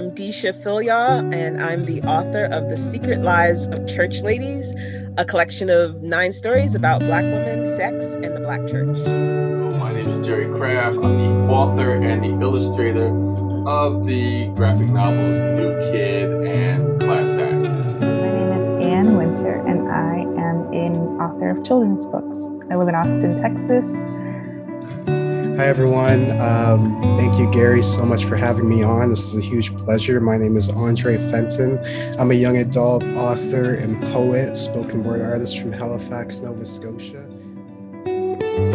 I'm Deesha Philyaw, and I'm the author of The Secret Lives of Church Ladies, a collection of nine stories about Black women, sex, and the Black church. Oh, my name is Jerry Craft. I'm the author and the illustrator of the graphic novels New Kid and Class Act. My name is Anne Winter, and I am an author of children's books. I live in Austin, Texas Hi, everyone. Um, thank you, Gary, so much for having me on. This is a huge pleasure. My name is Andre Fenton. I'm a young adult author and poet, spoken word artist from Halifax, Nova Scotia.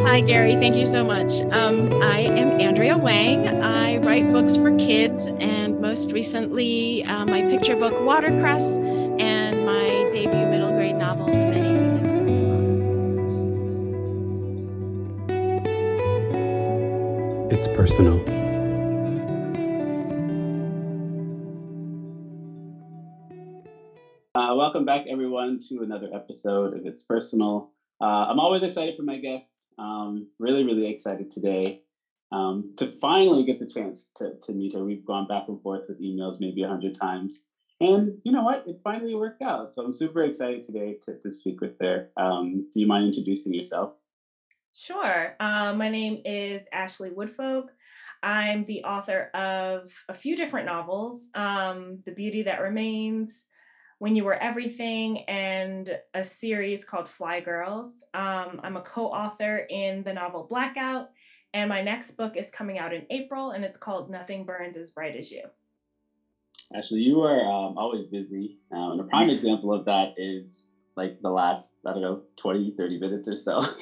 Hi, Gary. Thank you so much. Um, I am Andrea Wang. I write books for kids, and most recently, uh, my picture book, Watercress, and my debut middle grade novel, The Many It's personal. Uh, welcome back, everyone, to another episode of It's Personal. Uh, I'm always excited for my guests. Um, really, really excited today um, to finally get the chance to, to meet her. We've gone back and forth with emails maybe a hundred times. And you know what? It finally worked out. So I'm super excited today to, to speak with her. Um, do you mind introducing yourself? Sure. Um, my name is Ashley Woodfolk. I'm the author of a few different novels um, The Beauty That Remains, When You Were Everything, and a series called Fly Girls. Um, I'm a co author in the novel Blackout, and my next book is coming out in April, and it's called Nothing Burns as Bright as You. Ashley, you are um, always busy. Uh, and a prime example of that is like the last i don't know 20 30 minutes or so.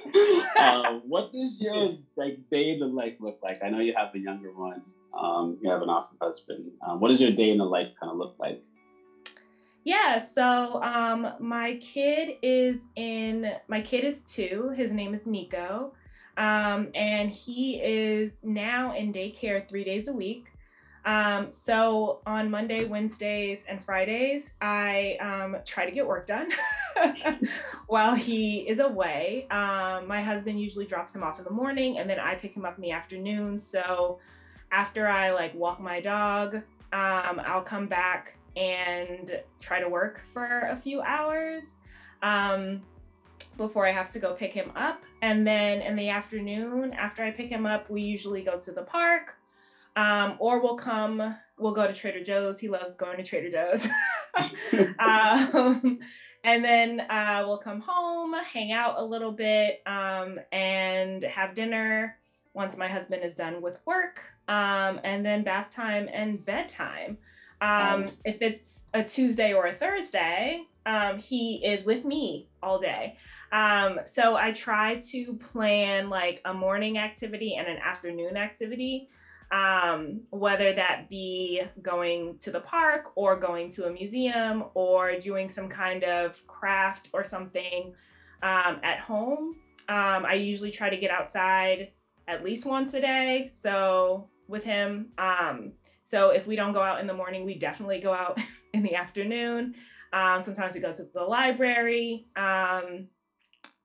Uh, what does your like day in the life look like? I know you have a younger one um, you have an awesome husband. Um, what does your day in the life kind of look like? Yeah so um, my kid is in my kid is two his name is nico. Um, and he is now in daycare three days a week um, so on Monday, Wednesdays, and Fridays, I um, try to get work done while he is away. Um, my husband usually drops him off in the morning, and then I pick him up in the afternoon. So after I like walk my dog, um, I'll come back and try to work for a few hours um, before I have to go pick him up. And then in the afternoon, after I pick him up, we usually go to the park um, or we'll come, we'll go to Trader Joe's. He loves going to Trader Joe's. um, and then uh, we'll come home, hang out a little bit, um, and have dinner once my husband is done with work. Um, and then bath time and bedtime. Um, if it's a Tuesday or a Thursday, um, he is with me all day. Um, so I try to plan like a morning activity and an afternoon activity um, whether that be going to the park or going to a museum or doing some kind of craft or something um, at home. Um, I usually try to get outside at least once a day. So with him, um, so if we don't go out in the morning, we definitely go out in the afternoon. Um, sometimes we go to the library. Um,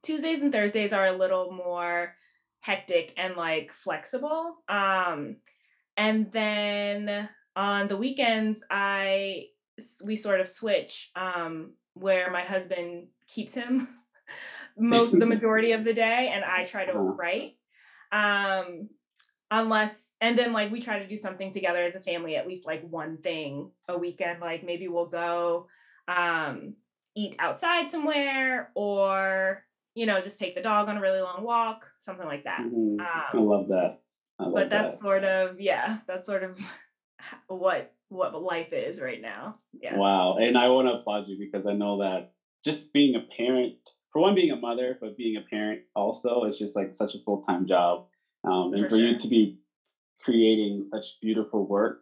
Tuesdays and Thursdays are a little more hectic and like flexible. Um, and then on the weekends, I we sort of switch um, where my husband keeps him most the majority of the day, and I try to uh-huh. write. Um, unless and then like we try to do something together as a family, at least like one thing a weekend. Like maybe we'll go um, eat outside somewhere, or you know just take the dog on a really long walk, something like that. Mm-hmm. Um, I love that but that's that. sort of yeah that's sort of what what life is right now yeah wow and i want to applaud you because i know that just being a parent for one being a mother but being a parent also is just like such a full-time job um, and for, for sure. you to be creating such beautiful work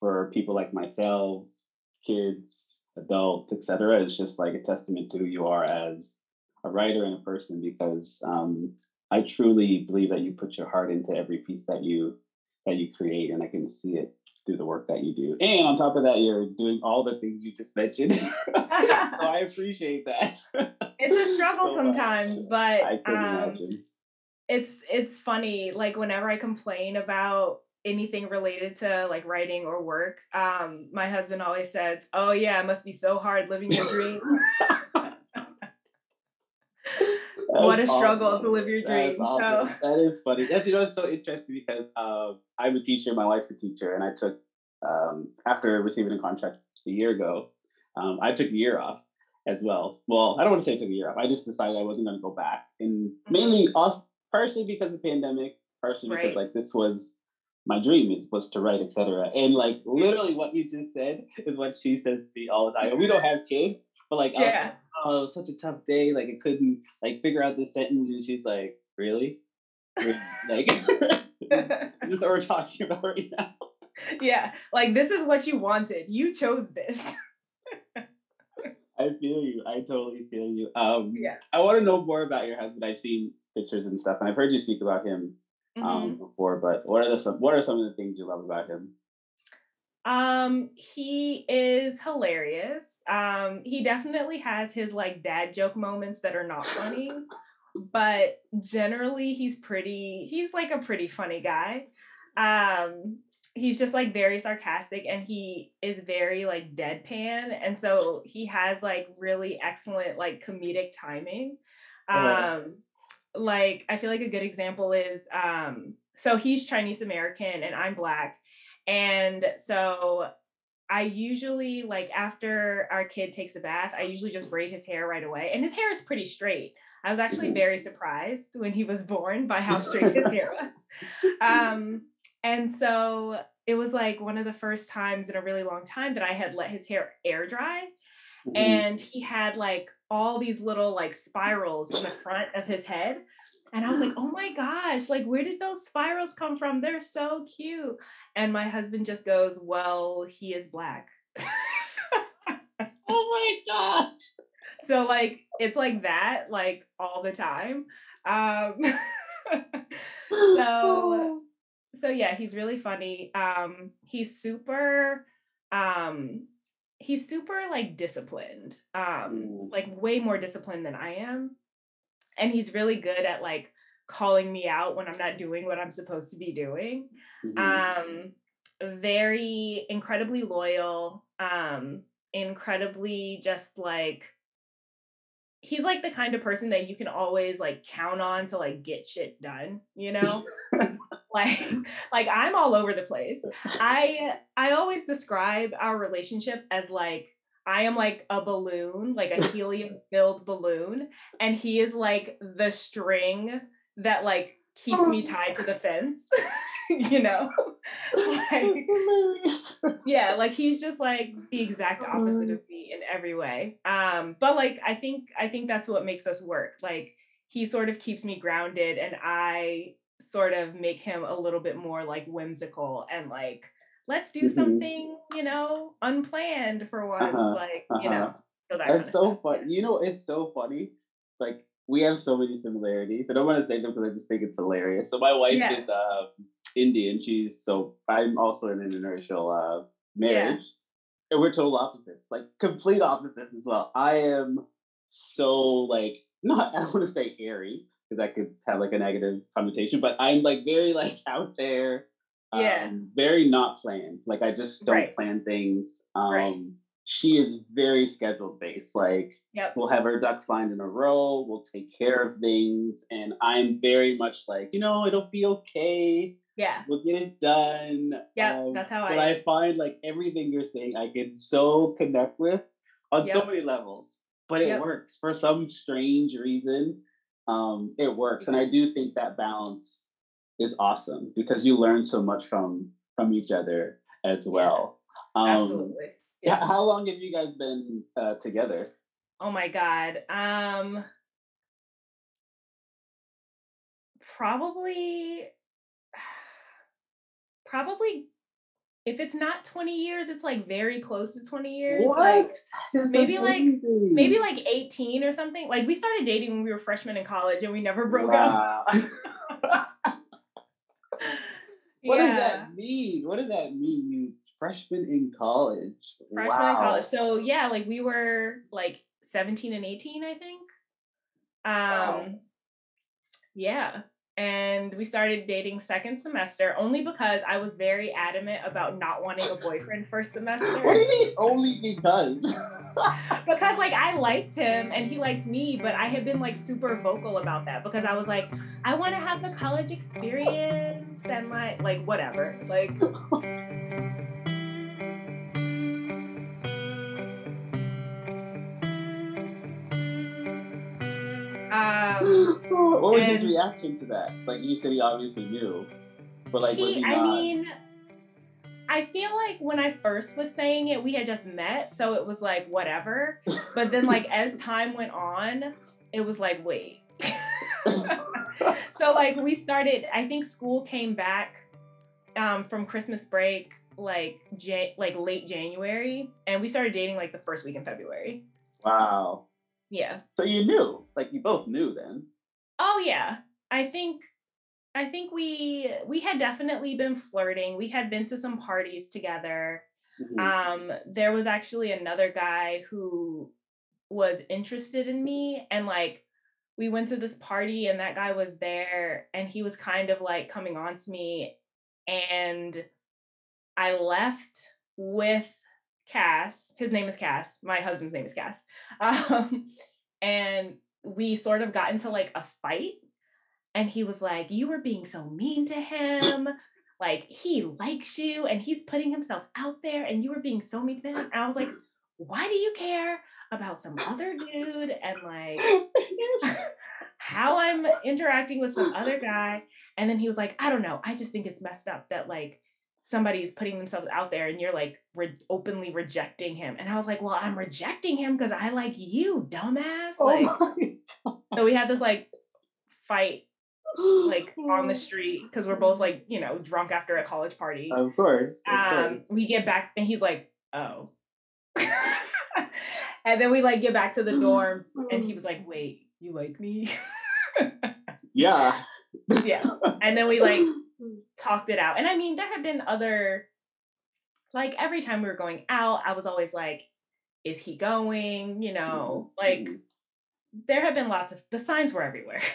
for people like myself kids adults etc is just like a testament to who you are as a writer and a person because um, I truly believe that you put your heart into every piece that you that you create, and I can see it through the work that you do. And on top of that, you're doing all the things you just mentioned. so I appreciate that. it's a struggle so sometimes, but um, it's it's funny. Like whenever I complain about anything related to like writing or work, um, my husband always says, "Oh yeah, it must be so hard living your dream." What a struggle to live your dream. Awesome. So that is funny. That's you know it's so interesting because uh, I'm a teacher, my wife's a teacher, and I took um, after receiving a contract a year ago, um, I took a year off as well. Well, I don't want to say I took a year off. I just decided I wasn't going to go back, and mm-hmm. mainly also partially because of the pandemic, partially right. because like this was my dream is was to write, etc. And like literally what you just said is what she says to me all the time. And we don't have kids, but like yeah. oh, it was such a tough day. Like I couldn't like figure out this sentence, and she's like, really, really? like this is what we're talking about right now. Yeah, like this is what you wanted. You chose this. I feel you. I totally feel you. Um, yeah. I want to know more about your husband. I've seen pictures and stuff, and I've heard you speak about him um, mm-hmm. before. But what are the some, what are some of the things you love about him? Um, he is hilarious. Um, he definitely has his like dad joke moments that are not funny, but generally he's pretty. He's like a pretty funny guy. Um, he's just like very sarcastic and he is very like deadpan and so he has like really excellent like comedic timing um like I feel like a good example is um so he's Chinese American and I'm black. And so I usually like after our kid takes a bath, I usually just braid his hair right away. And his hair is pretty straight. I was actually mm-hmm. very surprised when he was born by how straight his hair was. Um and so it was like one of the first times in a really long time that I had let his hair air dry. Mm-hmm. And he had like all these little like spirals in the front of his head. And I was like, oh my gosh, like, where did those spirals come from? They're so cute. And my husband just goes, well, he is black. oh my gosh. So, like, it's like that, like, all the time. Um, so, so yeah, he's really funny. Um, he's super, um, he's super like disciplined um like way more disciplined than i am and he's really good at like calling me out when i'm not doing what i'm supposed to be doing. Mm-hmm. um very incredibly loyal um incredibly just like he's like the kind of person that you can always like count on to like get shit done you know? Like like i'm all over the place. I i always describe our relationship as like i am like a balloon like a helium filled balloon and he is like the string that like keeps me tied to the fence you know? Like yeah like he's just like the exact opposite of me in every way um but like i think i think that's what makes us work like he sort of keeps me grounded and i sort of make him a little bit more like whimsical and like let's do mm-hmm. something you know unplanned for once uh-huh, like uh-huh. you know so that it's so funny you know it's so funny like we have so many similarities i don't want to say them because i just think it's hilarious so my wife yeah. is uh, indian she's so i'm also in an interracial uh, marriage yeah. and we're total opposites like complete opposites as well i am so like not i don't want to say airy because that could have like a negative connotation. But I'm like very like out there, yeah, um, very not planned. Like I just don't right. plan things. Um, right. She is very scheduled based. Like yep. we'll have our ducks lined in a row. We'll take care of things, and I'm very much like you know it'll be okay. Yeah, we'll get it done. Yeah, um, that's how I. But I find like everything you're saying, I can so connect with on yep. so many levels. But it yep. works for some strange reason um, it works. And I do think that balance is awesome because you learn so much from from each other as well. Yeah, um, absolutely. Yeah. How long have you guys been uh, together? Oh my god. Um, probably probably if it's not 20 years, it's like very close to 20 years. What? Like maybe amazing. like maybe like 18 or something. Like we started dating when we were freshmen in college and we never broke wow. up. what yeah. does that mean? What does that mean? You freshman in college. Freshman wow. in college. So yeah, like we were like 17 and 18, I think. Um wow. yeah. and we started dating second semester only because I was very adamant about not wanting a boyfriend first semester. what do you mean only because? because like I liked him and he liked me, but I had been like super vocal about that because I was like, I want to have the college experience and like like whatever. Like Um, what was his reaction to that? Like you said, he obviously knew, but like was he, he I mean, I feel like when I first was saying it, we had just met, so it was like whatever. But then, like as time went on, it was like wait. so like we started. I think school came back um, from Christmas break, like like late January, and we started dating like the first week in February. wow. Yeah. So you knew, like you both knew then. Oh yeah. I think I think we we had definitely been flirting. We had been to some parties together. Mhm. Um there was actually another guy who was interested in me and like we went to this party and that guy was there and he was kind of like coming on to me and I left with Cass. His name is Cass. My husband's name is Cass. Um, and we sort of got into like a fight. And he was like, You were being so mean to him. Like, he likes you and he's putting himself out there, and you were being so mean to him. And I was like, Why do you care about some other dude and like how I'm interacting with some other guy? And then he was like, I don't know. I just think it's messed up that like somebody is putting themselves out there and you're like re- openly rejecting him. And I was like, well, I'm rejecting him because I like you, dumbass. Oh Like, my so we had this like fight like on the street because we're both like, you know, drunk after a college party. Of course. Of Um, we get back and he's like, oh. And then we like get back to the mm-hmm. dorm and he mm-hmm. was like, wait, you like me? Yeah. yeah. And then we like talked it out. And I mean, there have been other, like every time we were going out, I was always like, is he going? You know, mm-hmm. like there have been lots of the signs were everywhere.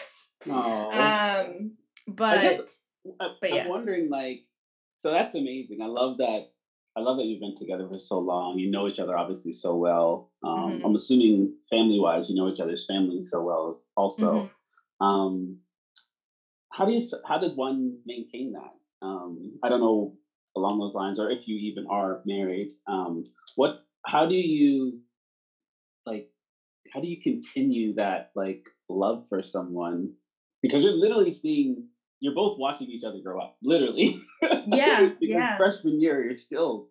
Oh. um, but guess- I, but yeah. I'm wondering, like, so that's amazing. I love that. I love that you've been together for so long. You know each other obviously so well. Um, Mhm. I'm assuming family wise, you know each other's families so well also. Mhm. Um, how do you how does one maintain that? Um, I don't know along those lines, or if you even are married. Um, what? How do you like? How do you continue that like love for someone? Because you're literally seeing, you're both watching each other grow up, literally. Yeah, because yeah. freshman year, you're still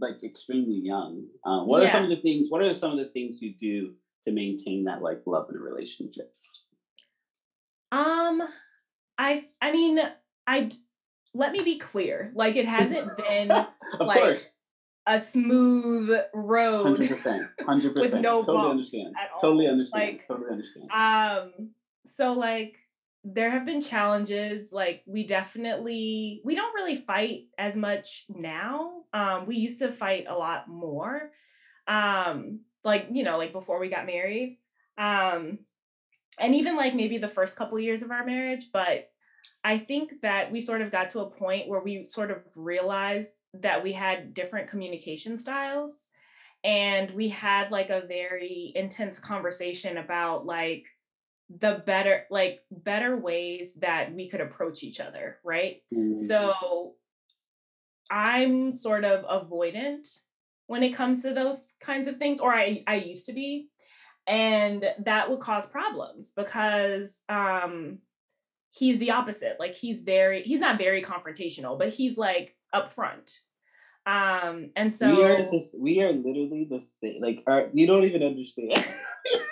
like extremely young. Uh, what are some of the things? What are some of the things you do to maintain that like love in a relationship? Um, I I mean, I let me be clear. Like it hasn't been of like, course, a smooth road. hundred percent, 100%. with no Totally bumps understand. at all. Totally understand. Like, totally understand. Um, so like there have been challenges. Like we definitely we don't really fight as much now. Um, we used to fight a lot more. Um, like you know, like before we got married. Um, and even like maybe the first couple years of our marriage, but I think that we sort of got to a point where we sort of realized that we had different communication styles and we had like a very intense conversation about like the better like better ways that we could approach each other, right? Mm, So I'm sort of avoidant when it comes to those kinds of things, or I, I used to be. And that would cause problems because um he's the opposite. Like he's very he's not very confrontational, but he's like upfront. Um and so we are this. We are literally the same. Like, our, you don't even understand. you don't understand.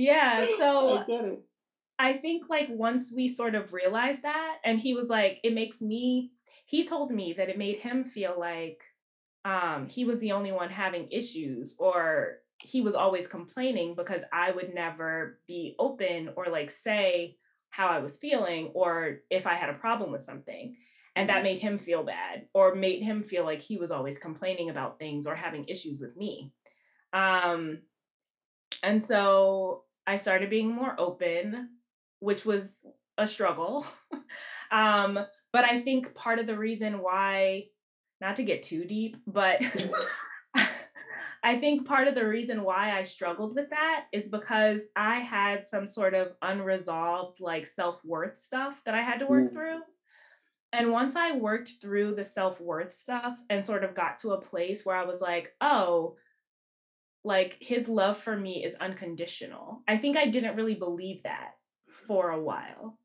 Yeah, so I. I think like once we sort of realized that, and he was like, it makes me, he told me that it made him feel like um, he was the only one having issues or he was always complaining because I would never be open or like say how I was feeling or if I had a problem with something. And that made him feel bad or made him feel like he was always complaining about things or having issues with me. Um, and so I started being more open which was a struggle. um, but I think part of the reason why, not to get too deep, but I think part of the reason why I struggled with that is because I had some sort of unresolved like self-worth stuff that I had to work mm. through. And once I worked through the self-worth stuff and sort of got to a place where I was like, "Oh, like his love for me is unconditional." I think I didn't really believe that for a while.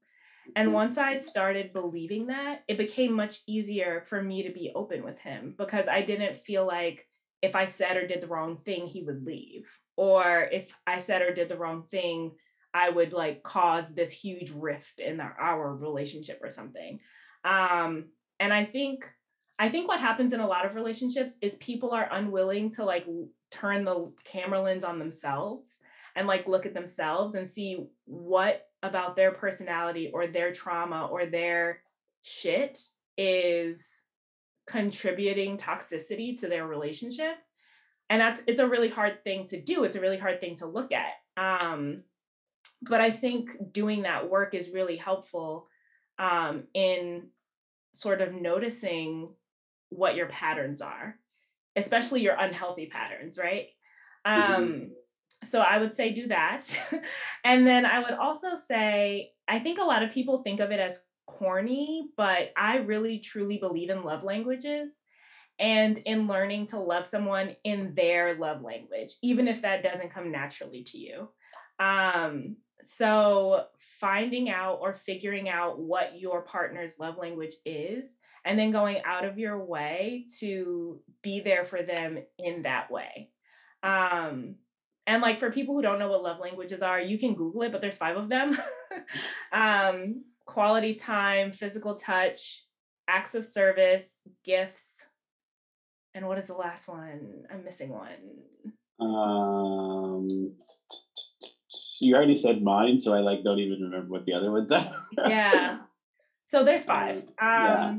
And mm-hmm. once I started believing that, it became much easier for me to be open with him because I didn't feel like if I said or did the wrong thing, he would leave. Or if I said or did the wrong thing, I would like cause this huge rift in our relationship or something. Um, and I think I think what happens in a lot of relationships is people are unwilling to like turn the camera lens on themselves and like look at themselves and see what about their personality or their trauma or their shit is contributing toxicity to their relationship. And that's it's a really hard thing to do. It's a really hard thing to look at um but i think doing that work is really helpful um in sort of noticing what your patterns are especially your unhealthy patterns right mm-hmm. um so i would say do that and then i would also say i think a lot of people think of it as corny, but I really truly believe in love languages and in learning to love someone in their love language, even if that doesn't come naturally to you. Um, so finding out or figuring out what your partner's love language is, and then going out of your way to be there for them in that way. Um, and like for people who don't know what love languages are, you can Google it, but there's five of them. um, quality time, physical touch, acts of service, gifts. And what is the last one? I'm missing one. Um, you already said mine, so I like don't even remember what the other ones are. yeah. So there's five. Um, yeah.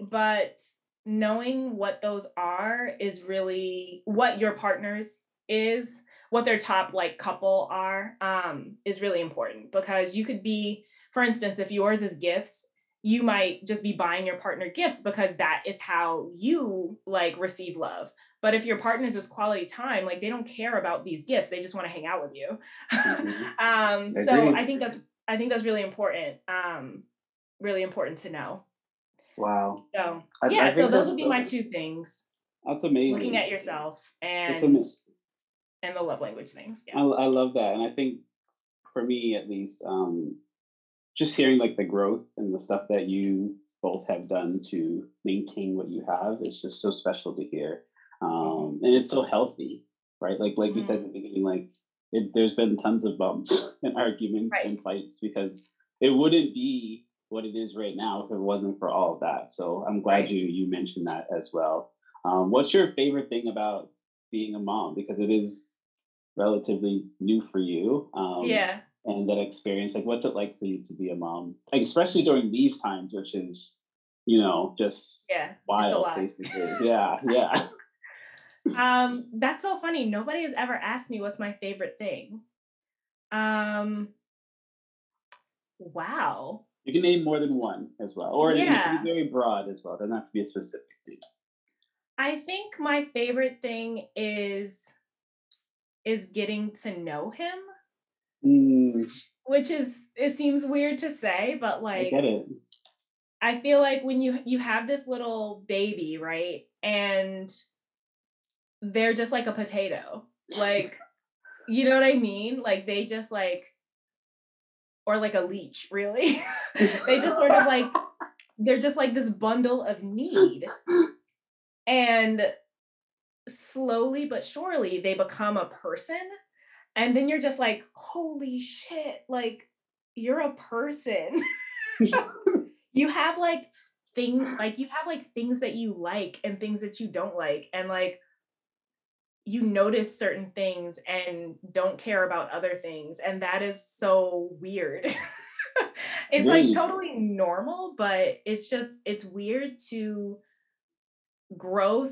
But knowing what those are is really what your partners is, what their top like couple are, um, is really important because you could be for instance, if yours is gifts, you might just be buying your partner gifts because that is how you like receive love. But if your partner's is quality time, like they don't care about these gifts, they just want to hang out with you. Mm-hmm. um, so I think that's I think that's really important. Um, really important to know. Wow. So I, yeah, I so those would be my two things. That's amazing. Looking at yourself and and the love language things. Yeah. I, I love that, and I think for me at least, um, just hearing like the growth and the stuff that you both have done to maintain what you have is just so special to hear um, and it's so healthy right like like mm-hmm. you said at the beginning like it, there's been tons of bumps and arguments right. and fights because it wouldn't be what it is right now if it wasn't for all of that. So i'm glad you you mentioned that as well. Um, what's your favorite thing about being a mom? Because it is relatively new for you um, yeah. and that experience like what's it like for you to be a mom? Like especially during these times which is you know just yeah wild basically. Yeah yeah. Um that's so funny. Nobody has ever asked me what's my favorite thing. Um wow you can name more than one as well or yeah. it can be very broad as well it doesn't have to be a specific thing i think my favorite thing is is getting to know him Mm. Which is it seems weird to say, but like I get it. I feel like when you you have this little baby, right? And they're just like a potato. Like you know what I mean? Like they just like or like a leech, really. they just sort of like they're just like this bundle of need. And slowly but surely they become a person and then you're just like holy shit like you're a person you have like thing like you have like things that you like and things that you don't like and like you notice certain things and don't care about other things and that is so weird. It's like totally normal but it's just it's weird to grow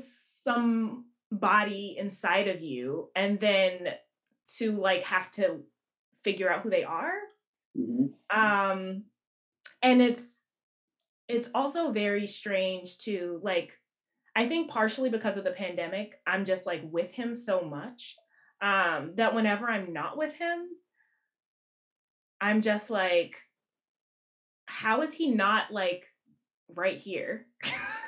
some body inside of you and then to like have to figure out who they are. Mm-hmm. Um, and it's it's also very strange to like I think partially because of the pandemic, I'm just like with him so much um, that whenever I'm not with him, I'm just like, how is he not like right here?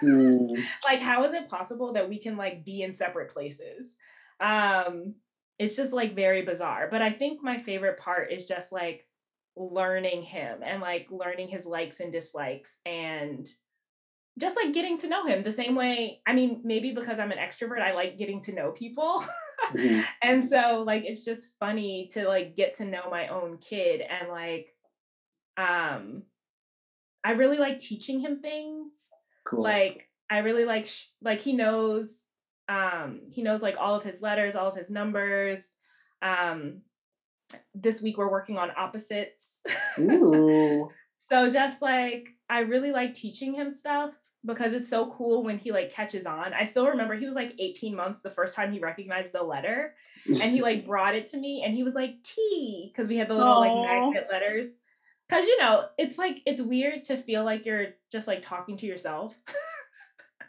Mm. like, how is it possible that we can like be in separate places? Um, it's just like very bizarre. But I think my favorite part is just like learning him and like learning his likes and dislikes and just like getting to know him the same way. I mean, maybe because I'm an extrovert, I like getting to know people. mm-hmm. And so like it's just funny to like get to know my own kid and like um I really like teaching him things. Cool. Like I really like sh- like he knows um he knows like all of his letters, all of his numbers. Um this week we're working on opposites. Ooh. so just like I really like teaching him stuff because it's so cool when he like catches on. I still remember he was like 18 months the first time he recognized the letter and he like brought it to me and he was like T because we had the little Aww. like magnet letters. Cause you know, it's like it's weird to feel like you're just like talking to yourself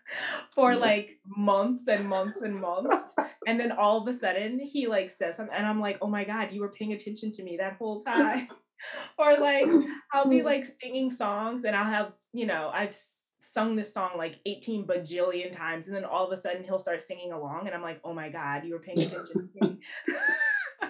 for like months and months and months. And then all of a sudden he like says something and I'm like, oh my God, you were paying attention to me that whole time. or like I'll be like singing songs and I'll have, you know, I've sung this song like 18 bajillion times and then all of a sudden he'll start singing along and I'm like, "Oh my god, you were paying attention to me."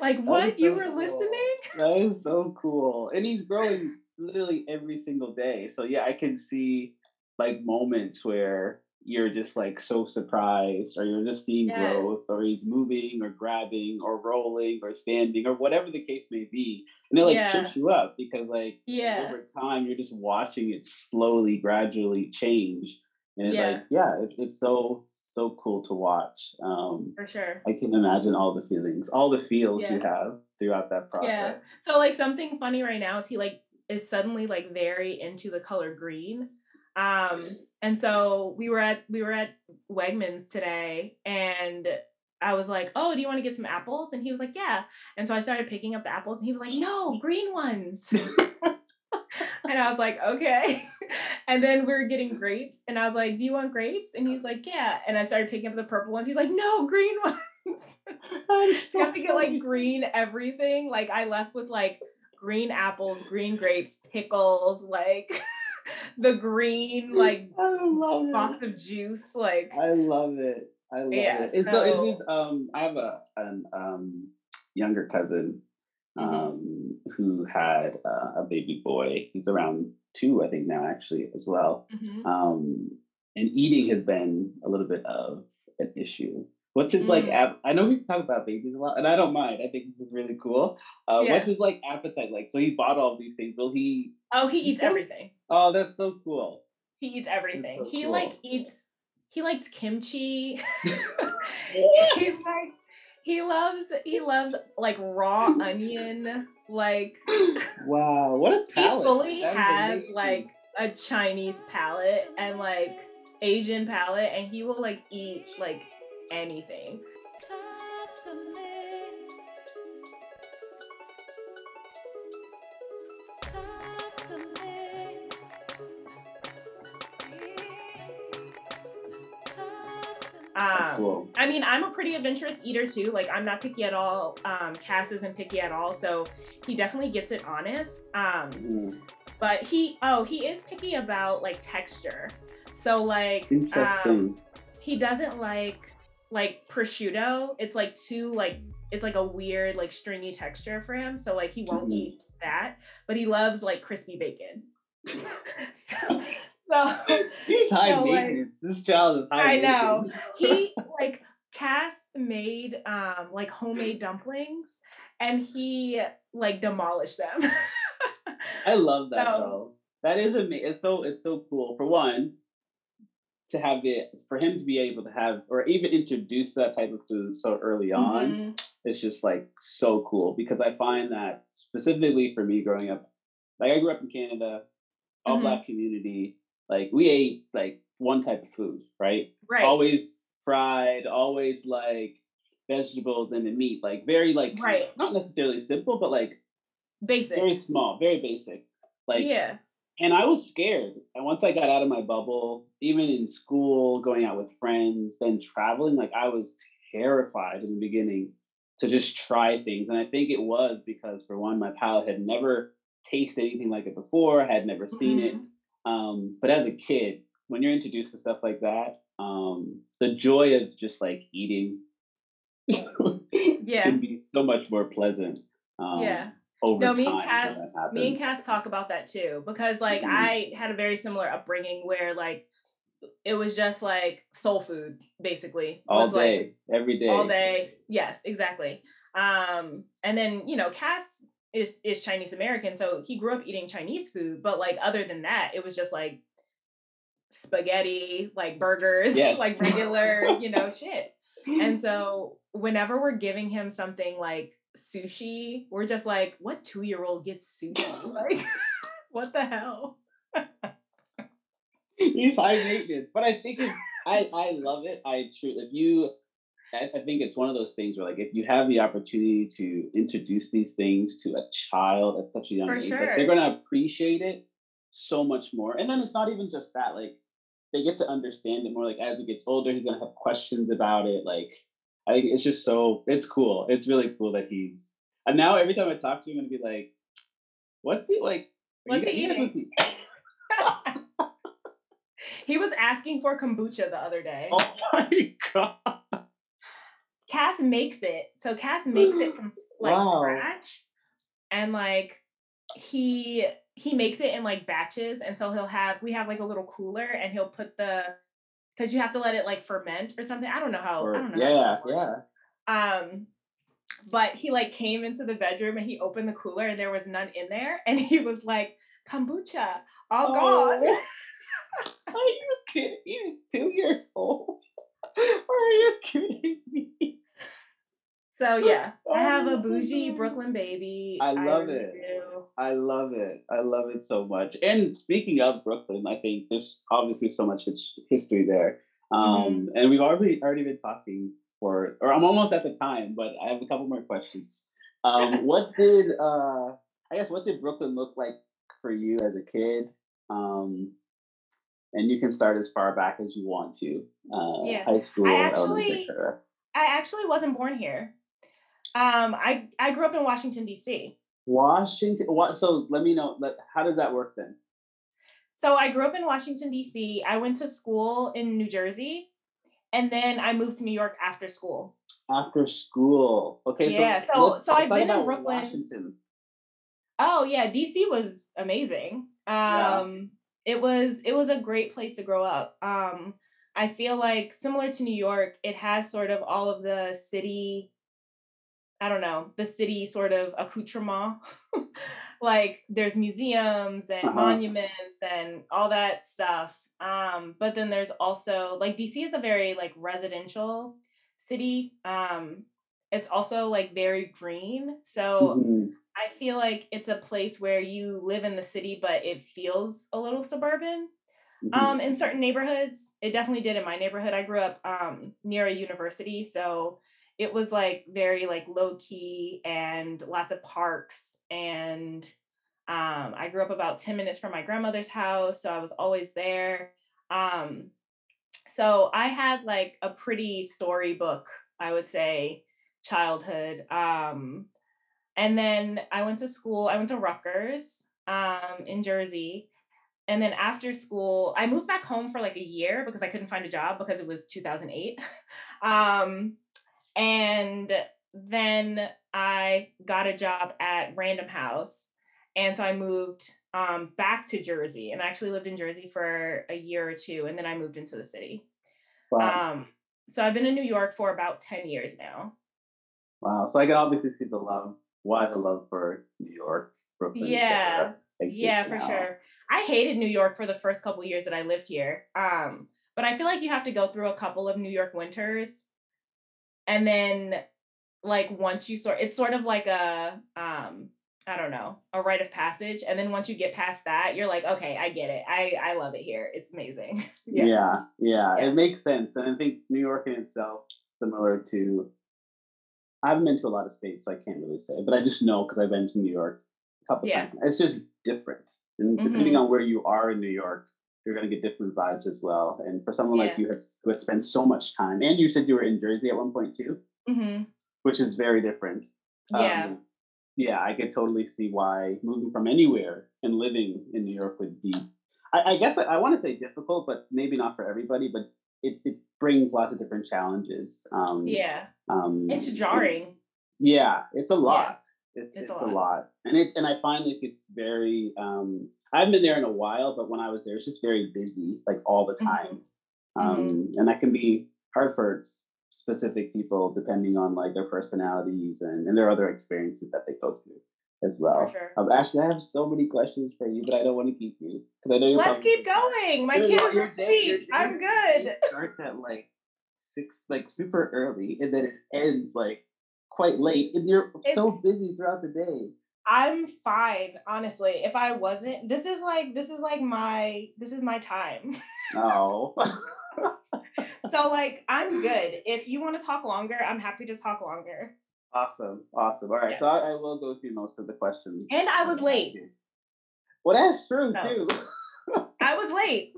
like what? So you were cool. listening? That is so cool. And he's growing literally every single day. So yeah, I can see like moments where you're just like so surprised or you're just seeing yes. growth or he's moving or grabbing or rolling or standing or whatever the case may be and it like yeah. trips you up because like yeah over time you're just watching it slowly gradually change and it's yeah. like yeah it, it's so so cool to watch um for sure i can imagine all the feelings all the feels yeah. you have throughout that process yeah so like something funny right now is he like is suddenly like very into the color green um and so we were at we were at Wegmans today and I was like, "Oh, do you want to get some apples?" And he was like, "Yeah." And so I started picking up the apples and he was like, "No, green ones." and I was like, "Okay." and then we are getting grapes and I was like, "Do you want grapes?" And he's like, "Yeah." And I started picking up the purple ones. He's like, "No, green ones." So you have to get like green everything. Like I left with like green apples, green grapes, pickles, like the green like box of juice. Like I love it. I love yeah, it. It's so, so it's just, um I have a an um younger cousin mm-hmm. um mm-hmm. who had uh, a baby boy. He's around two, I think now actually as well. Mm-hmm. Um and eating has been a little bit of an issue. What's his mm. like? Ap- I know we talk about babies a lot, and I don't mind. I think this is really cool. Uh, yeah. What's his like appetite like? So he bought all these things. Will he? Oh, he eats everything. Oh, that's so cool. He eats everything. So he cool. like eats. He likes kimchi. he like. He loves. He loves like raw onion. Like. Wow! What a palate. He fully has amazing. like a Chinese palate and like Asian palate, and he will like eat like anything. Um, cool. I mean, I'm a pretty adventurous eater too. Like, I'm not picky at all. Um, Cass isn't picky at all, so he definitely gets it honest. Um, mm. But he, oh, he is picky about like texture. So like, um, he doesn't like like prosciutto, it's like too like it's like a weird like stringy texture for him. So like he won't mm-hmm. eat that, but he loves like crispy bacon. so, so he's high so, maintenance. Like, this child is high. I know. he like Cass made um like homemade dumplings and he like demolished them. I love that so, though. That is amazing. It's so it's so cool. For one, to have the for him to be able to have or even introduce that type of food so early on mm-hmm. it's just like so cool because i find that specifically for me growing up like i grew up in canada all mm-hmm. black community like we ate like one type of food right right always fried always like vegetables and the meat like very like right not necessarily simple but like basic. Very small, very basic. Like yeah. And I was scared. And once I got out of my bubble, even in school, going out with friends, then traveling, like I was terrified in the beginning to just try things. And I think it was because, for one, my palate had never tasted anything like it before, had never seen mm-hmm. it. Um, but as a kid, when you're introduced to stuff like that, um, the joy of just like eating yeah can be so much more pleasant. Um, yeah. No, me and Cass, me and Cass talk about that too because like mm-hmm. I had a very similar upbringing where like it was just like soul food basically all day, like, every day, all day. Yes, exactly. Um, and then you know Cass is is Chinese American, so he grew up eating Chinese food, but like other than that, it was just like spaghetti, like burgers, yes. like regular, you know, shit. And so whenever we're giving him something like sushi, we're just like, what two year old gets sushi? Like, what the hell? He's high maintenance, but I think it's, I I love it. I truly, if you, I, I think it's one of those things where like if you have the opportunity to introduce these things to a child at such a young For age, sure. like, they're gonna appreciate it so much more. And then it's not even just that, like they get to understand it more. Like as he gets older, he's gonna have questions about it. Like I think it's just so it's cool. It's really cool that he's and now every time I talk to him, I'm gonna be like, "What's he like? What's he eating?" he was asking for kombucha the other day. Oh my god! Cass makes it. So Cass makes it from like wow. scratch, and like he he makes it in like batches and so he'll have we have like a little cooler and he'll put the because you have to let it like ferment or something i don't know how or, i don't know yeah yeah. Um but he like came into the bedroom and he opened the cooler and there was none in there and he was like kombucha all oh. gone are you kidding? He's two years old. Are you kidding me so yeah, I have a bougie Brooklyn baby. I love I it. Do. I love it. I love it so much. And speaking of Brooklyn, I think there's obviously so much history there. Um, mm-hmm. And we've already already been talking for, or I'm almost at the time, but I have a couple more questions. Um, what did uh, I guess what did Brooklyn look like for you as a kid? Um, and you can start as far back as you want to. Uh, yeah. High school, I actually, I actually wasn't born here. Um, I I grew up in Washington D.C. Washington. What? So let me know. Let, how does that work then? So I grew up in Washington D.C. I went to school in New Jersey, and then I moved to New York after school. After school, okay. Yeah. So so, so I've been in Brooklyn. Washington. Oh yeah, DC was amazing. Um, yeah. it was it was a great place to grow up. Um, I feel like similar to New York, it has sort of all of the city I don't know, the city sort of accoutrement. like there's museums and uh-huh. monuments and all that stuff. Um, but then there's also like DC is a very like residential city. Um, it's also like very green. So mm-hmm. I feel like it's a place where you live in the city, but it feels a little suburban. Mm-hmm. Um, in certain neighborhoods, it definitely did in my neighborhood. I grew up um, near a university, so it was like very like low key and lots of parks and um, I grew up about 10 minutes from my grandmother's house, so I was always there. Um, so I had like a pretty storybook, I would say, childhood. Um, and then I went to school, I went to Rutgers um, in Jersey. And then after school, I moved back home for like a year because I couldn't find a job because it was 2008. and then I got a job at Random House. And so I moved um, back to Jersey and I actually lived in Jersey for a year or two. And then I moved into the city. Wow. Um, so I've been in New York for about 10 years now. Wow. So I can obviously see the love, why the love for New York, Brooklyn. Yeah. Yeah, for now. sure. I hated New York for the first couple years that I lived here. Um, but I feel like you have to go through a couple of New York winters and then like once you sort it's sort of like a um I don't know, a rite of passage. And then once you get past that, you're like, okay, I get it. I I love it here. It's amazing. yeah. yeah. yeah, It makes sense. And I think New York in itself, similar to I haven't been to a lot of states, so I can't really say, but I just know because I've been to New York. a couple Yeah. times. It's just different, and depending on where you are in New York, you're going to get different vibes as well. And for someone like you who had spent so much time, and you said you were in Jersey at one point too, hmm which is very different. Yeah. Um, yeah, I could totally see why moving from anywhere and living in New York would be. I, I guess I, I want to say difficult, but maybe not for everybody. But it, it brings lots of different challenges. Um, Yeah. Um, It's jarring. Yeah, it's a lot. It's, it's it's, a a, lot. lot. and it and I find like it's very. Um, I haven't been there in a while, but when I was there, it's just very busy, like all the Mhm. time, um, and that can be hard for specific people depending on like their personalities and, and their other experiences that they go through as well. sure. Um, actually, I have so many questions for you, but I don't want to keep you because I know you're. Let's keep going. My kid is asleep. I'm good. day Starts at like six, like super early, and then it ends like quite late, and you're so busy throughout the day. I'm fine, honestly. If I wasn't, this is like this is like my this is my time. Oh, so like I'm good. If you want to talk longer, I'm happy to talk longer. awesome, awesome. All right, Yeah. so I, I will go through most of the questions. And I was late. Well, that's true No. too. I was late.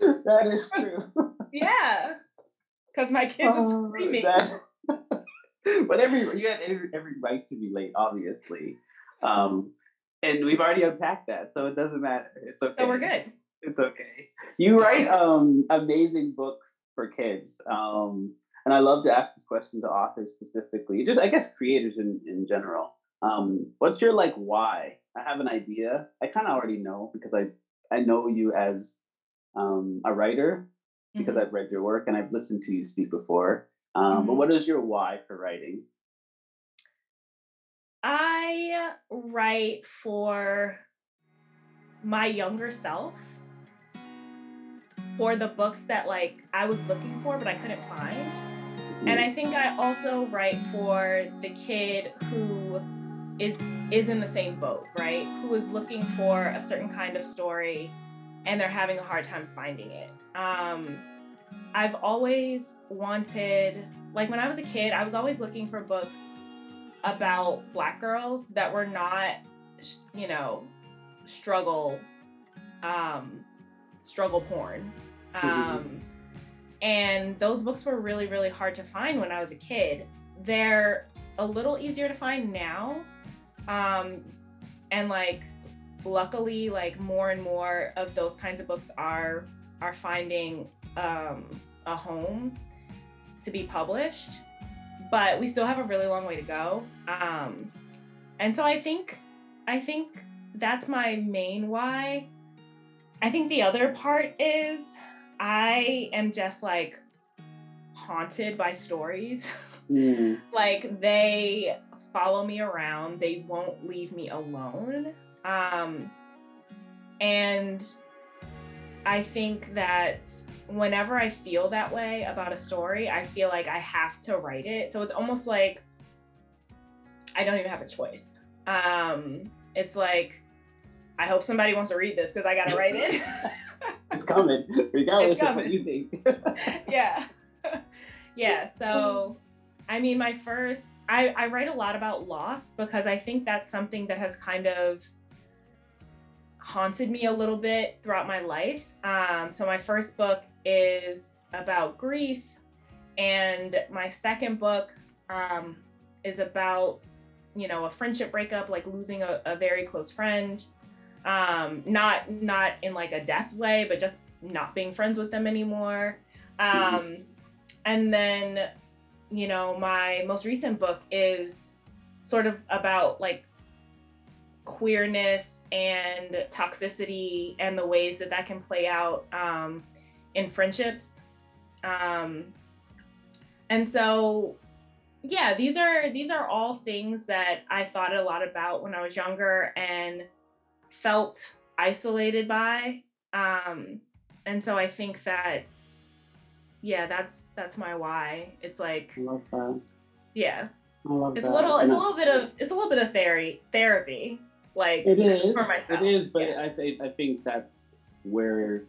that is true. Yeah. Cause my kid was Oh, screaming. that- but every you had every, every right to be late, obviously. Um, and we've already unpacked that, so it doesn't matter. It's okay. So we're good. It's okay. You write um amazing books for kids. Um, and I love to ask this question to authors specifically, just I guess creators in, in general. Um, what's your like why? I have an idea. I kind of already know because I I know you as um, a writer because Mhm. I've read your work and I've listened to you speak before. Um, But Mhm. what is your why for writing? I write for my younger self for the books that like I was looking for but I couldn't find. And I think I also write for the kid who is is in the same boat, right? Who is looking for a certain kind of story and they're having a hard time finding it. Um I've always wanted like when I was a kid, I was always looking for books about black girls that were not you know struggle um struggle porn. Um and those books were really really hard to find when i was a kid. They're a little easier to find now um and like luckily like more and more of those kinds of books are are finding um a home to be published but we still have a really long way to go. Um and so i think i think that's my main why. I think the other part is i am just like haunted by stories. Mm, like they follow me around. They won't leave me alone. Um and i think that whenever i feel that way about a story i feel like i have to write it. So it's almost like i don't even have a choice. Um it's like i hope somebody wants to read this because i gotta write it. It's coming, regardless It's of what coming. you think. yeah. Yeah so i mean my first I, I write a lot about loss because i think that's something that has kind of haunted me a little bit throughout my life. Um, so my first book is about grief and my second book um, is about you know a friendship breakup like losing a, a very close friend. Um, not not in like a death way but just not being friends with them anymore. Um, and then you know my most recent book is sort of about like queerness and toxicity and the ways that that can play out um, in friendships. Um, and so yeah these are these are all things that i thought a lot about when i was younger and felt isolated by. Um, and so i think that yeah that's that's my why. It's like I love that. yeah. It's a little it's a little bit of it's a little bit of therapy therapy like It is for myself It is, but yeah. I think I think that's where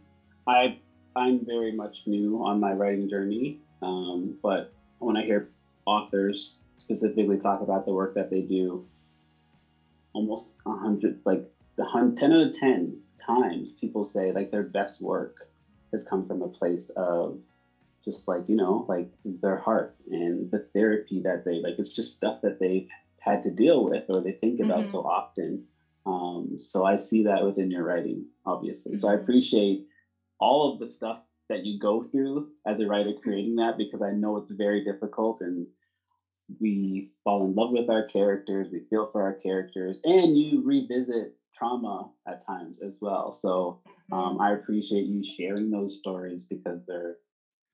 I I'm very much new on my writing journey. Um, but when I hear authors specifically talk about the work that they do, almost a hundred, like the hun- ten out of ten times, people say like their best work has come from a place of just like you know like their heart and the therapy that they like it's just stuff that they've had to deal with or they think about Mhm. so often um, so i see that within your writing obviously so i Mhm. appreciate all of the stuff that you go through as a writer creating that because i know it's very difficult and we fall in love with our characters we feel for our characters and you revisit trauma at times as well so um, I appreciate you sharing those stories because they're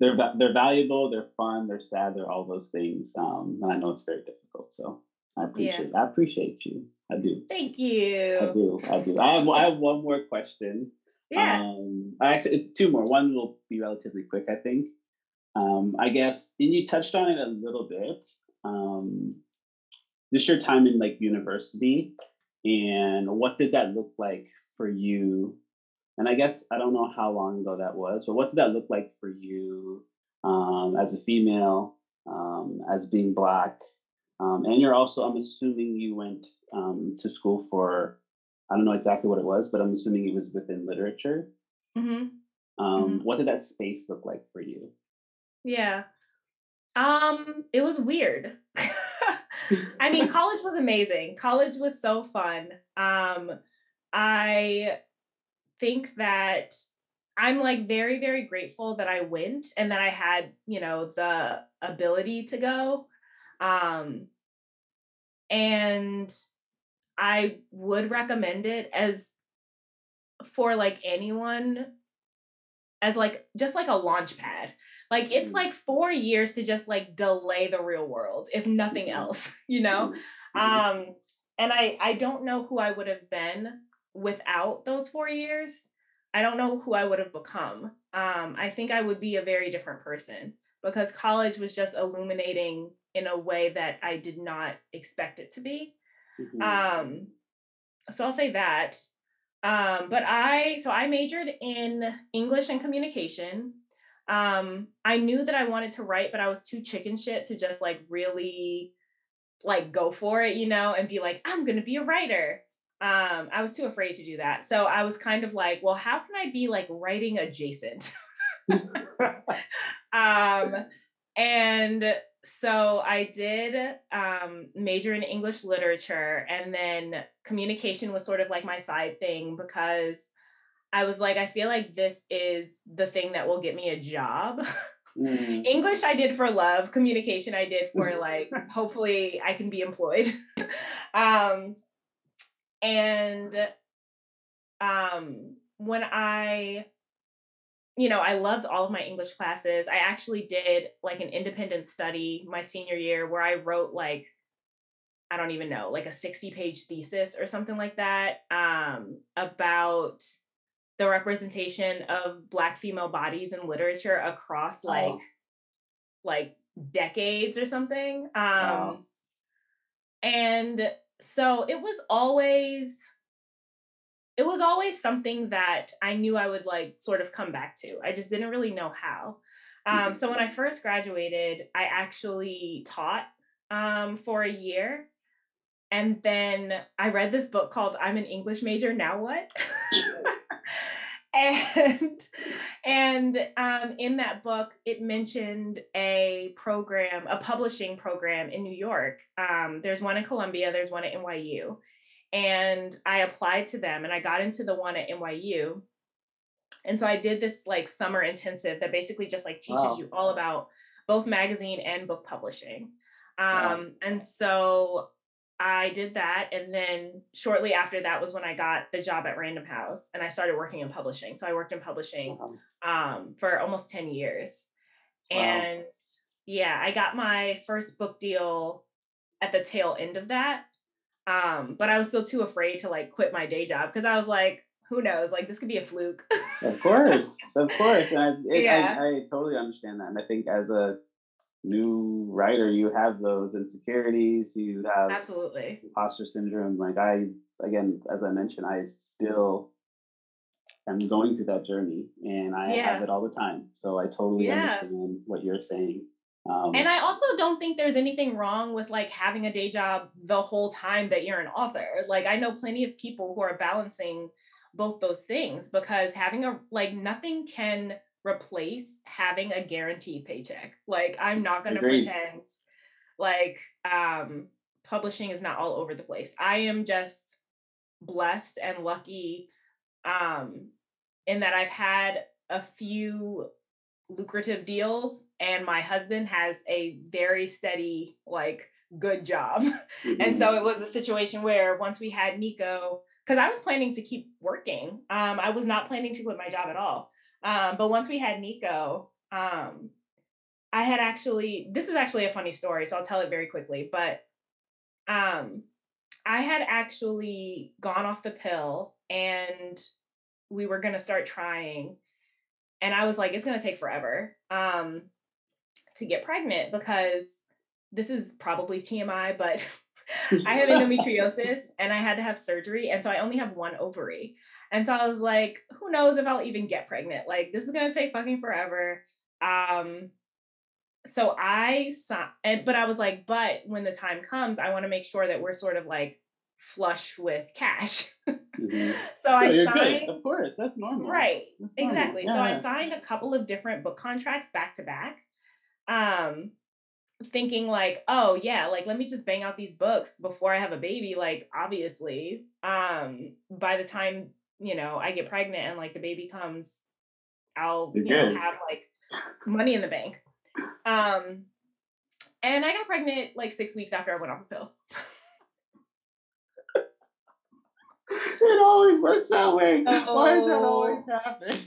they're they're valuable, they're fun, they're sad, they're all those things. Um, and I know it's very difficult, so I appreciate I appreciate you. I do. Thank I you. do. I do. I have I have one more question. Yeah. Um, I actually two more. One will be relatively quick, I think. Um, I guess, and you touched on it a little bit. Um, just your time in like university, and what did that look like for you? And I guess I don't know how long ago that was, but what did that look like for you um, as a female, um, as being black, um, and you're also, I'm assuming you went um, to school for, I don't know exactly what it was, but I'm assuming it was within literature. hmm Um, What did that space look like for you? Yeah. Um, it was weird. I mean, college was amazing. College was so fun. Um, I think that I'm like very, very grateful that I went and that I had, you know, the ability to go. Um, and I would recommend it as for like anyone as like just like a launch pad. Like it's Mhm. like four years to just like delay the real world, if nothing Mhm. else, you know? Mhm. Um, and I I don't know who I would have been without those four years. I don't know who I would have become. Um, I think I would be a very different person because college was just illuminating in a way that I did not expect it to be. Mhm. Um, so I'll say that. Um, but I so I majored in English and communication. Um, I knew that I wanted to write, but I was too chicken shit to just like really like go for it, you know, and be like, I'm gonna be a writer. Um, I was too afraid to do that. So I was kind of like, well, how can I be like writing adjacent? um, and so I did um, major in English literature, and then communication was sort of like my side thing because I was like, I feel like this is the thing that will get me a job. Mm. English I did for love, communication I did for like hopefully I can be employed. um and um when I you know, I loved all of my English classes. I actually did like an independent study my senior year where I wrote like I don't even know, like a 60 page thesis or something like that um about the representation of black female bodies in literature across like Oh. like decades or something um Wow. and so it was always it was always something that i knew i would like sort of come back to. I just didn't really know how. Um so when i first graduated i actually taught um for a year and then i read this book called i'm an english major now what? And and um, in that book it mentioned a program a publishing program in new york. Um, there's one in columbia there's one at nyu and i applied to them and i got into the one at nyu and so i did this like summer intensive that basically just like teaches Wow. you all about both magazine and book publishing um, Wow. and so I did that. And then shortly after that was when I got the job at Random House and I started working in publishing. So I worked in publishing um, for almost 10 years. Wow. And yeah, I got my first book deal at the tail end of that. Um, but I was still too afraid to like quit my day job because I was like, who knows? Like this could be a fluke. Of course, of course. And I, it, Yeah. I, I totally understand that. And I think as a new writer, you have those insecurities, you have Absolutely. imposter syndrome. Like I, again, as I mentioned, I still am going through that journey and I Yeah. have it all the time. So I totally Yeah. understand what you're saying. Um, and I also don't think there's anything wrong with like having a day job the whole time that you're an author. Like I know plenty of people who are balancing both those things because having a like nothing can replace having a guaranteed paycheck. Like I'm not going to pretend like um publishing is not all over the place. I am just blessed and lucky um in that I've had a few lucrative deals and my husband has a very steady like good job mm-hmm. and so mm-hmm. it was a situation where once we had nico because i was planning to keep working um, i was not planning to quit my job at all um, but once we had nico um, i had actually this is actually a funny story so i'll tell it very quickly but um, i had actually gone off the pill and we were going to start trying and I was like, it's gonna take forever um, to get pregnant because this is probably TMI, but I have endometriosis and I had to have surgery, and so I only have one ovary. And so I was like, who knows if I'll even get pregnant? Like this is gonna take fucking forever. Um, so I and but I was like, but when the time comes, I want to make sure that we're sort of like flush with cash. mm-hmm. So I signed, good. of course, that's normal. Right, that's exactly. Yeah. So I signed a couple of different book contracts back to back, um, thinking like, oh yeah, like let me just bang out these books before I have a baby. Like obviously, um, by the time you know I get pregnant and like the baby comes, I'll You're know have like money in the bank. Um, and I got pregnant like six weeks after I went off the pill. it always works that way. Oh. Why does that always happen?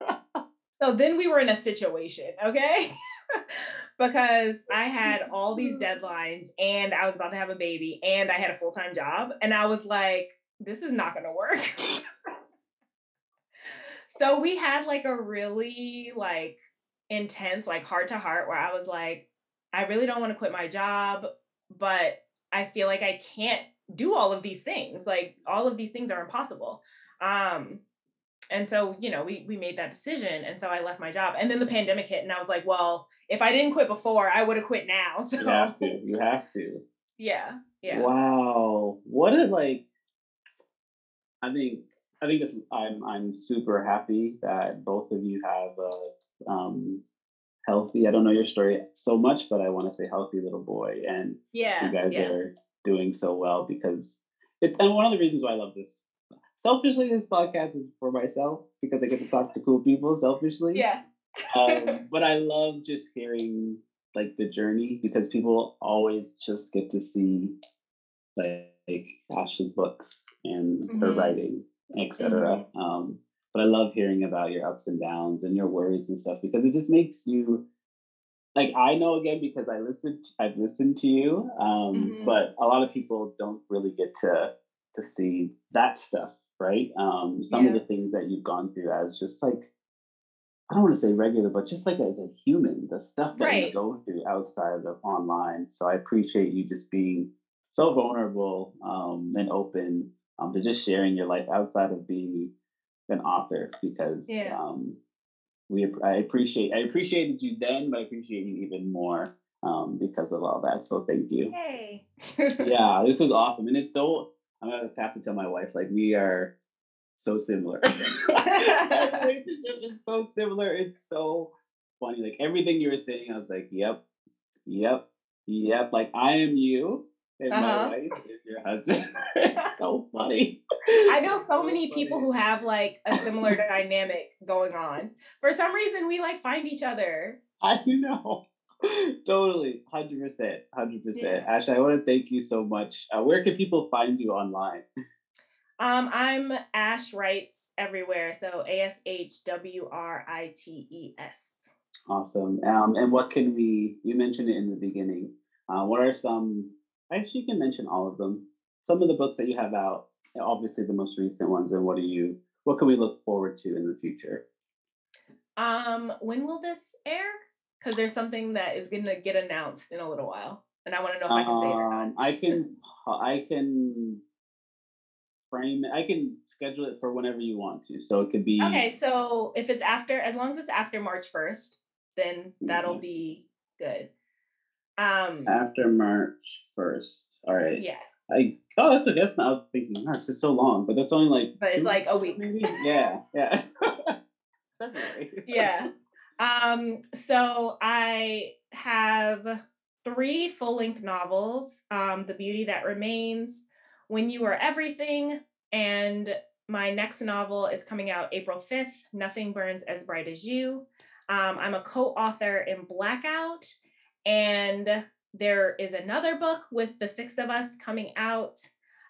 so then we were in a situation, okay? because I had all these deadlines and I was about to have a baby and I had a full time job. And I was like, this is not going to work. so we had like a really like intense, like heart to heart where I was like, I really don't want to quit my job, but I feel like I can't do all of these things. Like all of these things are impossible. Um, and so, you know, we we made that decision. And so I left my job. And then the pandemic hit and I was like, well, if I didn't quit before, I would have quit now. So you have to. You have to. Yeah. Yeah. Wow. What is like I think I think this I'm I'm super happy that both of you have a um healthy. I don't know your story so much, but I want to say healthy little boy. And yeah, you guys yeah. are doing so well because it's and one of the reasons why I love this. Selfishly, this podcast is for myself because I get to talk to cool people. Selfishly, yeah. um, but I love just hearing like the journey because people always just get to see like, like Ash's books and mm-hmm. her writing, etc. Mm-hmm. Um, but I love hearing about your ups and downs and your worries and stuff because it just makes you like I know again because I listened I've listened to you um mm-hmm. but a lot of people don't really get to to see that stuff right um some yeah. of the things that you've gone through as just like I don't want to say regular but just like as a human the stuff that right. you go through outside of online so I appreciate you just being so vulnerable um and open um to just sharing your life outside of being an author because yeah. um we I appreciate I appreciated you then, but I appreciate you even more um, because of all that. So thank you. Hey. yeah, this was awesome, and it's so. I'm gonna have to tell my wife like we are so similar. relationship is so similar. It's so funny. Like everything you were saying, I was like, yep, yep, yep. Like I am you, and uh-huh. my wife is your husband. it's so funny. I know so, so many funny. people who have like a similar dynamic going on. For some reason, we like find each other. I know. totally. 100%. 100%. Ashley, I want to thank you so much. Uh, where can people find you online? Um, I'm Ash Writes everywhere. So A S H W R I T E S. Awesome. Um, and what can we, you mentioned it in the beginning. Uh, what are some, I actually, you can mention all of them. Some of the books that you have out obviously the most recent ones and what do you what can we look forward to in the future um when will this air because there's something that is going to get announced in a little while and i want to know if i can say it or not um, i can i can frame it i can schedule it for whenever you want to so it could be okay so if it's after as long as it's after march 1st then that'll mm-hmm. be good Um, After March first. All right. yeah, I oh that's okay. That's not I was thinking March. It's so long, but that's only like but it's like a week. maybe. Yeah, yeah. February. yeah. Um, so I have three full length novels um, The Beauty That Remains, When You Are Everything, and my next novel is coming out April 5th Nothing Burns As Bright as You. Um, I'm a co author in Blackout, and there is another book with the six of us coming out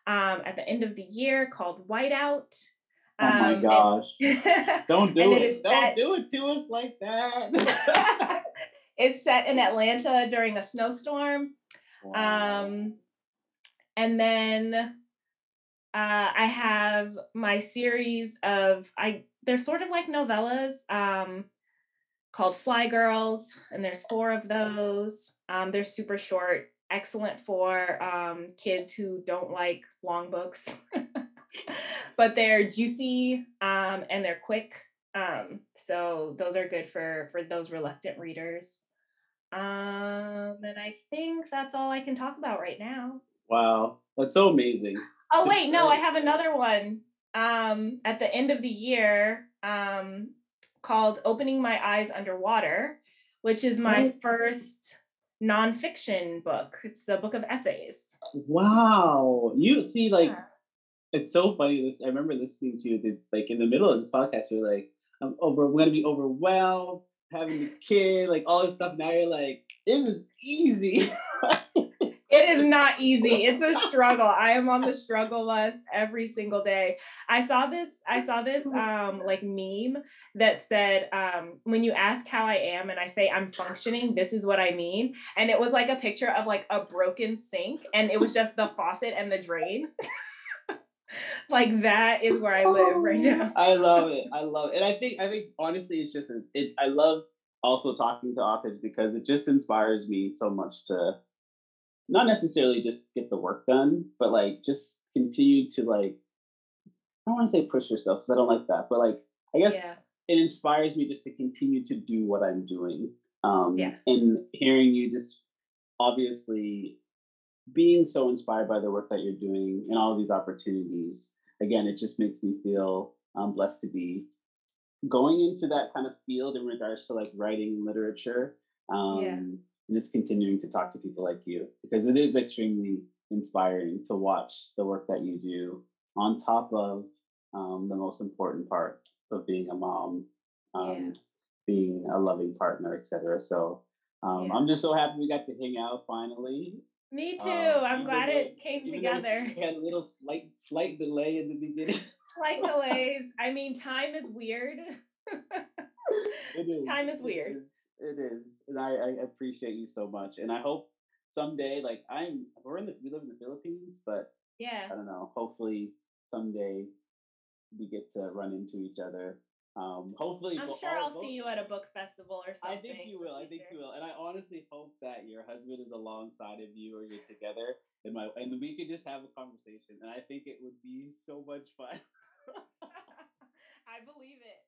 um, at the end of the year called Whiteout. Oh my Um, gosh. and- Don't do it. it Don't do it to us like that. it's set in Atlanta during a snowstorm. Wow. Um, and then uh, I have my series of I they're sort of like novellas um, called Fly Girls, and there's four of those. Um, they're super short, excellent for um, kids who don't like long books, but they're juicy um, and they're quick. Um, so those are good for for those reluctant readers. Um, and I think that's all I can talk about right now. wow. That's so amazing. Oh wait, no, I have another one. Um, at the end of the year, um, called "Opening My Eyes Underwater," which is my Oh. first nonfiction book. It's a book of essays. Wow. You see, like Yeah. It's so funny. This I remember listening to you the- like in the middle of this podcast, you're like, I'm over I'm gonna be overwhelmed, having this kid, like all this stuff. Now you're like, this is easy. It is not easy. It's a struggle. I am on the struggle bus every single day. I saw this, I saw this um like meme that said, um, when you ask how I am and I say I'm functioning, this is what I mean. And it was like a picture of like a broken sink, and it was just the faucet and the drain. like that is where I live right now. I love it. I love it. And I think I think honestly it's just it I love also talking to authors because it just inspires me so much to not necessarily just get the work done, but like just continue to like I don't want to say push yourself because I don't like that, but like I guess Yeah. it inspires me just to continue to do what I'm doing. Um, Yes. And hearing you just obviously being so inspired by the work that you're doing and all of these opportunities, again, it just makes me feel um, blessed to be going into that kind of field in regards to like writing literature. Um, Yeah. And just continuing to talk to people like you because it is extremely inspiring to watch the work that you do on top of um, the most important part of being a mom, um, being a loving partner, etc. So um, Yeah. I'm just so happy we got to hang out finally. Me too. Um, I'm glad though- it came together. We had a little slight slight delay in the beginning. Slight delays. I mean, time is weird. it is. Time is weird. is, It is, and I, I appreciate you so much. And I hope someday, like I'm, we're in the we live in the Philippines, but yeah. I don't know. Hopefully someday we get to run into each other. Um, hopefully, I'm sure I'll both- see you at a book festival or something. I think you will. I think you will, and I honestly hope that your husband is alongside of you, or you're together, and my and we could just have a conversation. And I think it would be so much fun. I believe it. I believe You're it.